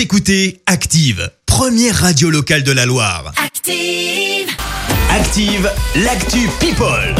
Vous écoutez Active, première radio locale de la Loire. Active. Active, l'actu People.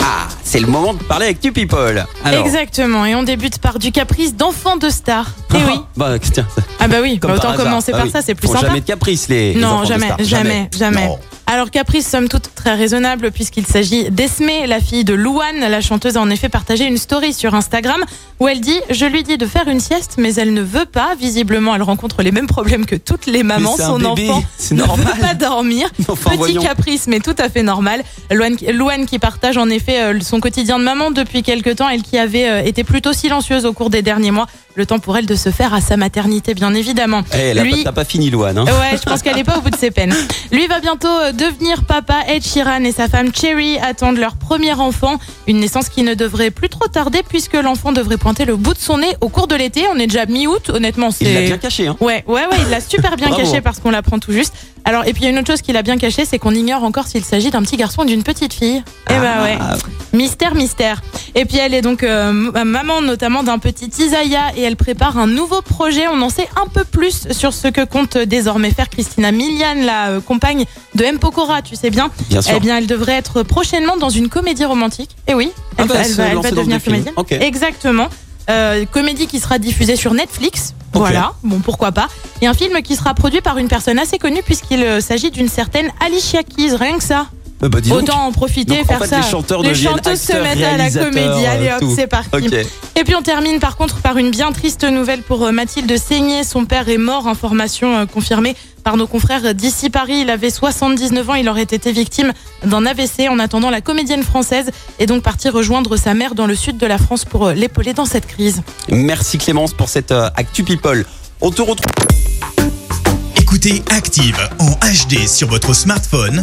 Ah, c'est le moment de parler avec tu people. Alors, Exactement, et on débute par du caprice d'enfant de star. Eh oui. bah, tiens, Ah bah oui, comme bah par autant hasard. commencer Ah par oui. ça, c'est plus Font sympa. jamais de caprice les, les non, de jamais, stars. jamais, jamais. Non. Alors caprice, somme toute très raisonnable, puisqu'il s'agit d'Esme, la fille de Louane. La chanteuse a en effet partagé une story sur Instagram où elle dit Je lui dis de faire une sieste, mais elle ne veut pas. Visiblement, elle rencontre les mêmes problèmes que toutes les mamans. Son bébé, enfant ne normal. veut pas dormir. Enfin, Petit voyons. caprice, mais tout à fait normal. Louane, Louane qui partage en effet euh, son quotidien de maman depuis quelques temps, elle qui avait euh, été plutôt silencieuse au cours des derniers mois. Le temps pour elle de se faire à sa maternité, bien évidemment. Eh, là, Lui, t'as pas fini, Louane. Hein. Ouais, je pense qu'elle est pas au bout de ses peines. Lui va bientôt euh, devenir papa. Ed Sheeran et sa femme Cherry attendent leur premier enfant. Une naissance qui ne devrait plus trop tarder puisque l'enfant devrait pointer le bout de son nez au cours de l'été. On est déjà mi-août, honnêtement. Il l'a bien caché. Hein. Ouais, ouais, ouais, il l'a super bien caché parce qu'on l'apprend tout juste. Alors, et puis il y a une autre chose qu'il a bien caché, c'est qu'on ignore encore s'il s'agit d'un petit garçon ou d'une petite fille. Eh bah ouais. Ah, Mystère, mystère. Et puis elle est donc euh, maman notamment d'un petit Isaiah et elle prépare un nouveau projet. On en sait un peu plus sur ce que compte désormais faire Christina Milian, la euh, compagne de M. Pokora, tu sais bien. Bien sûr. Eh bien, elle devrait être prochainement dans une comédie romantique. Et oui, Ah elle, bah, va- elle va, elle devenir comédienne. Exactement. Euh, comédie qui sera diffusée sur Netflix. Voilà, bon pourquoi pas. Et un film qui sera produit par une personne assez connue puisqu'il euh, s'agit d'une certaine Alicia Keys, rien que ça. Euh, bah, dis donc. Autant en profiter, Donc, en faire fait, ça. les chanteurs deviennent chanteuses se acteurs, mettent à la réalisateurs, comédie. Allez euh, hop, tout. c'est parti. Ok. Et puis on termine par contre par une bien triste nouvelle pour euh, Mathilde Seigné. Son père est mort, information euh, confirmée par nos confrères d'ici Paris. Il avait 79 ans, il aurait été victime d'un AVC. En attendant, la comédienne française est donc partie rejoindre sa mère dans le sud de la France pour euh, l'épauler dans cette crise. Merci Clémence pour cette euh, Actu People. On te retrouve. Écoutez Active en HD sur votre smartphone,